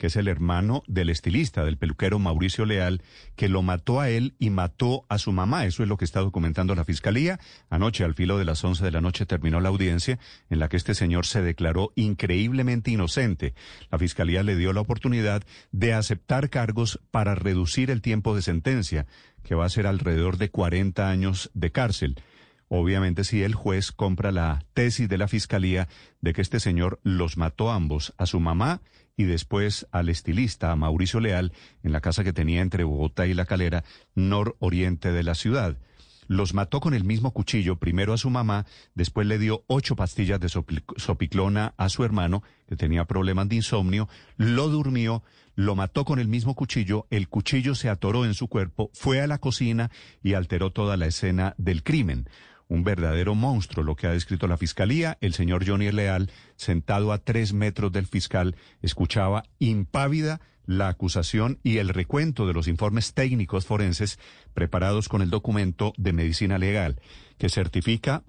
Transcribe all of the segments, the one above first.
que es el hermano del estilista, del peluquero Mauricio Leal, que lo mató a él y mató a su mamá. Eso es lo que está documentando la Fiscalía. Anoche, al filo de las 11 de la noche, terminó la audiencia en la que este señor se declaró increíblemente inocente. La Fiscalía le dio la oportunidad de aceptar cargos para reducir el tiempo de sentencia, que va a ser alrededor de 40 años de cárcel. Obviamente si el juez compra la tesis de la fiscalía de que este señor los mató ambos, a su mamá y después al estilista, a Mauricio Leal, en la casa que tenía entre Bogotá y La Calera, nororiente de la ciudad. Los mató con el mismo cuchillo, primero a su mamá, después le dio ocho pastillas de sopiclona a su hermano, que tenía problemas de insomnio, lo durmió, lo mató con el mismo cuchillo, el cuchillo se atoró en su cuerpo, fue a la cocina y alteró toda la escena del crimen un verdadero monstruo, lo que ha descrito la fiscalía. El señor Johnny Leal, sentado a tres metros del fiscal, escuchaba impávida la acusación y el recuento de los informes técnicos forenses preparados con el documento de medicina legal, que certifica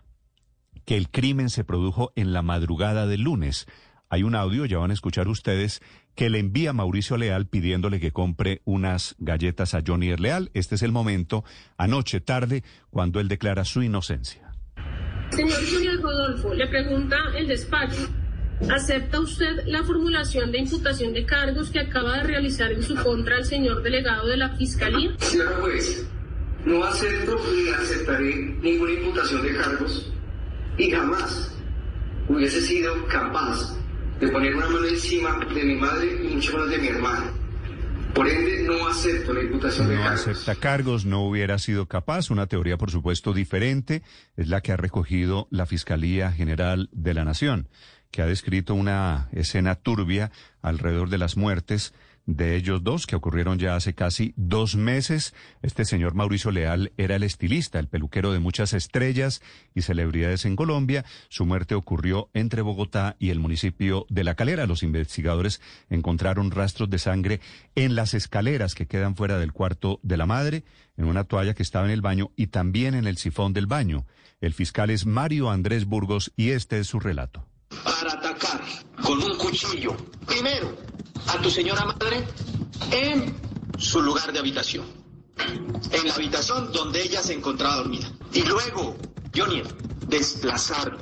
que el crimen se produjo en la madrugada del lunes. Hay un audio, ya van a escuchar ustedes, que le envía Mauricio Leal pidiéndole que compre unas galletas a Johnny Leal. Este es el momento, anoche tarde, cuando él declara su inocencia. Señor Junior Rodolfo, le pregunta el despacho. ¿Acepta usted la formulación de imputación de cargos que acaba de realizar en su contra el señor delegado de la Fiscalía? Señora juez, no acepto ni aceptaré ninguna imputación de cargos y jamás hubiese sido capaz de poner una mano encima de mi madre y mucho menos de mi hermano. Por ende, no acepto la imputación de cargos. No acepta cargos, no hubiera sido capaz. Una teoría, por supuesto, diferente es la que ha recogido la Fiscalía General de la Nación, que ha descrito una escena turbia alrededor de las muertes de ellos dos, que ocurrieron ya hace casi dos meses. Este señor Mauricio Leal era el estilista, el peluquero de muchas estrellas y celebridades en Colombia. Su muerte ocurrió entre Bogotá y el municipio de La Calera. Los investigadores encontraron rastros de sangre en las escaleras que quedan fuera del cuarto de la madre, en una toalla que estaba en el baño y también en el sifón del baño. El fiscal es Mario Andrés Burgos y este es su relato. Para atacar con un cuchillo, primero a tu señora madre en su lugar de habitación. En la habitación donde ella se encontraba dormida. Y luego, Johnny, desplazar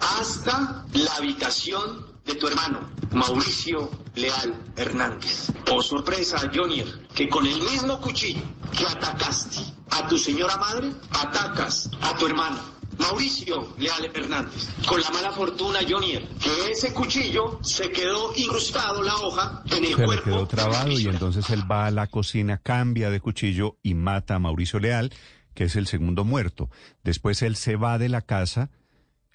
hasta la habitación de tu hermano, Mauricio Leal Hernández. Por sorpresa, Johnny, que con el mismo cuchillo que atacaste a tu señora madre, atacas a tu hermano Mauricio Leal Hernández, con la mala fortuna, Johnny, que ese cuchillo se quedó incrustado la hoja en el se cuerpo. le quedó trabado y entonces él va a la cocina, cambia de cuchillo y mata a Mauricio Leal, que es el segundo muerto. Después él se va de la casa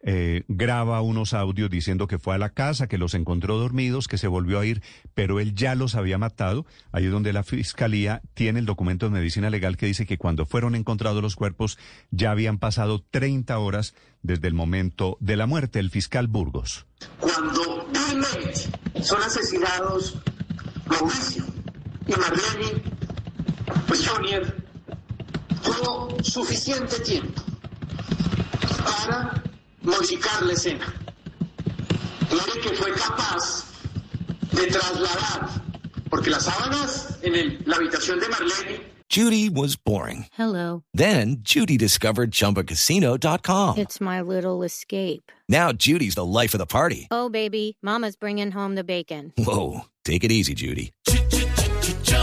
eh, graba unos audios diciendo que fue a la casa, que los encontró dormidos, que se volvió a ir, pero él ya los había matado. Ahí es donde la fiscalía tiene el documento de medicina legal que dice que cuando fueron encontrados los cuerpos ya habían pasado 30 horas desde el momento de la muerte. El fiscal Burgos. Cuando son asesinados Mauricio y Marlene, pues Jonier tuvo suficiente tiempo para modificar la escena. Mire que fue capaz de trasladar, porque las sábanas en el, la habitación de Marlene Judy was boring. Hello. Then Judy discovered ChumbaCasino.com. It's my little escape. Now Judy's the life of the party. Oh, baby, Mama's bringing home the bacon. Whoa, take it easy, Judy.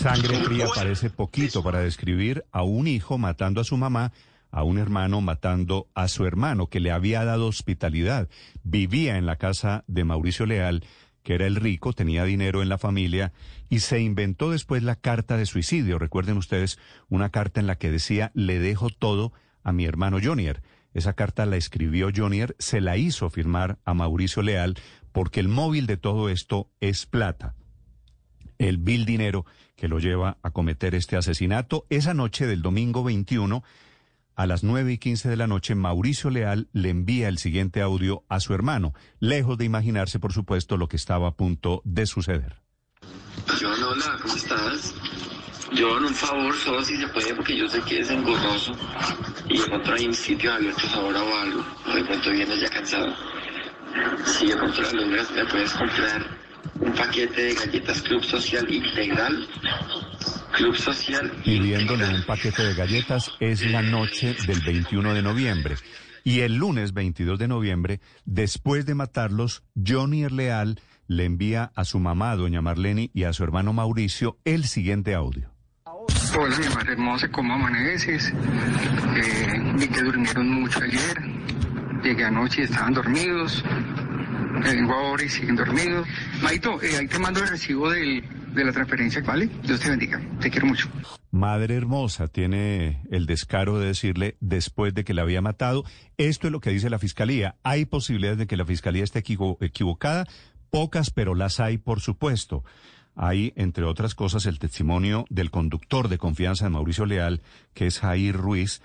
Sangre fría parece poquito para describir a un hijo matando a su mamá, a un hermano matando a su hermano que le había dado hospitalidad. Vivía en la casa de Mauricio Leal, que era el rico, tenía dinero en la familia y se inventó después la carta de suicidio. Recuerden ustedes una carta en la que decía, le dejo todo a mi hermano Jonier. Esa carta la escribió Jonier, se la hizo firmar a Mauricio Leal porque el móvil de todo esto es plata. El vil dinero que lo lleva a cometer este asesinato. Esa noche del domingo 21, a las 9 y 15 de la noche, Mauricio Leal le envía el siguiente audio a su hermano, lejos de imaginarse, por supuesto, lo que estaba a punto de suceder. John, hola, ¿cómo estás? John, un favor, solo si se puede, porque yo sé que es engorroso y de pronto hay un sitio abierto ahora o algo, o de pronto vienes ya cansado. Si de pronto la lunes me puedes comprar un paquete de galletas Club Social Integral. Club Social Pidiéndole un paquete de galletas es la noche del 21 de noviembre. Y el lunes 22 de noviembre, después de matarlos, Johnny Leal le envía a su mamá, doña Marlene, y a su hermano Mauricio el siguiente audio. Hola, mi madre hermosa, ¿cómo amaneces? Eh, vi que durmieron mucho ayer. Llegué anoche y estaban dormidos. Ahora y siguen dormidos. Maito, eh, ahí te mando el recibo de la transferencia, ¿vale? Dios te bendiga. Te quiero mucho. Madre hermosa tiene el descaro de decirle después de que la había matado. Esto es lo que dice la fiscalía. Hay posibilidades de que la fiscalía esté equivo- equivocada, pocas, pero las hay, por supuesto. Hay, entre otras cosas, el testimonio del conductor de confianza de Mauricio Leal, que es Jair Ruiz,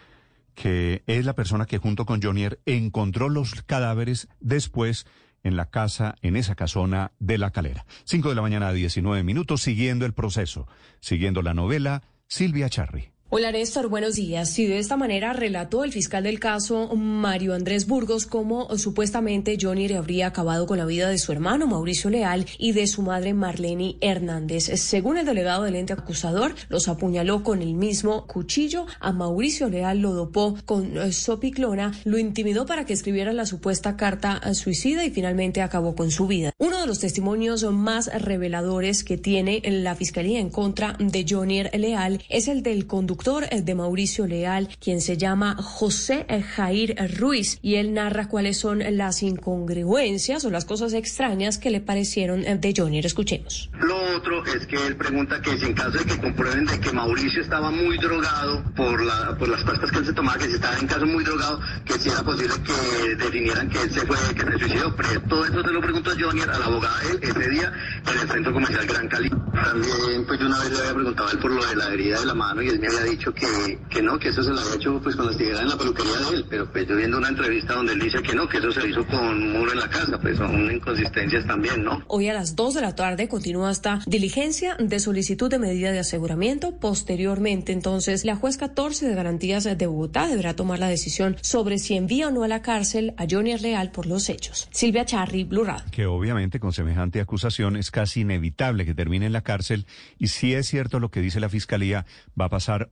que es la persona que junto con Jonier encontró los cadáveres después en la casa, en esa casona de la calera. Cinco de la mañana, 19 minutos, siguiendo el proceso, siguiendo la novela, Silvia Charri. Hola Néstor, buenos días. Y de esta manera relató el fiscal del caso, Mario Andrés Burgos, cómo eh, supuestamente Johnny le habría acabado con la vida de su hermano Mauricio Leal y de su madre Marlene Hernández. Según el delegado del ente acusador, los apuñaló con el mismo cuchillo. A Mauricio Leal lo dopó con eh, sopiclona, lo intimidó para que escribiera la supuesta carta eh, suicida y finalmente acabó con su vida. Uno de los testimonios más reveladores que tiene la fiscalía en contra de Johnny Leal es el del conductor eh, de Mauricio Leal, quien se llama José eh, Jair Ruiz, y él narra cuáles son las incongruencias o las cosas extrañas que le parecieron eh, de Johnny. Escuchemos. Lo otro es que él pregunta que si en caso de que comprueben de que Mauricio estaba muy drogado por, la, por las pastas que él se tomaba, que si estaba en caso muy drogado, que si era posible que definieran que él se fue, que se suicidó. Pero todo eso se lo preguntó Johnny a la abogada de él ese día en el centro comercial Gran Cali. También, pues yo una vez le había preguntado a él por lo de la herida de la mano y él me había dicho que, que no, que eso se lo había hecho pues cuando estuviera en la peluquería de él. Pero pues yo viendo una entrevista donde él dice que no, que eso se hizo con muro en la casa, pues son inconsistencias también, ¿no? Hoy a las 2 de la tarde continúa esta diligencia de solicitud de medida de aseguramiento. Posteriormente, entonces, la juez 14 de garantías de Bogotá deberá tomar la decisión sobre si envía o no a la cárcel a Johnny Real por los hechos. Silvia Charri, Blue Radio. que obviamente con semejante acusación es casi inevitable que termine en la cárcel y si es cierto lo que dice la fiscalía, va a pasar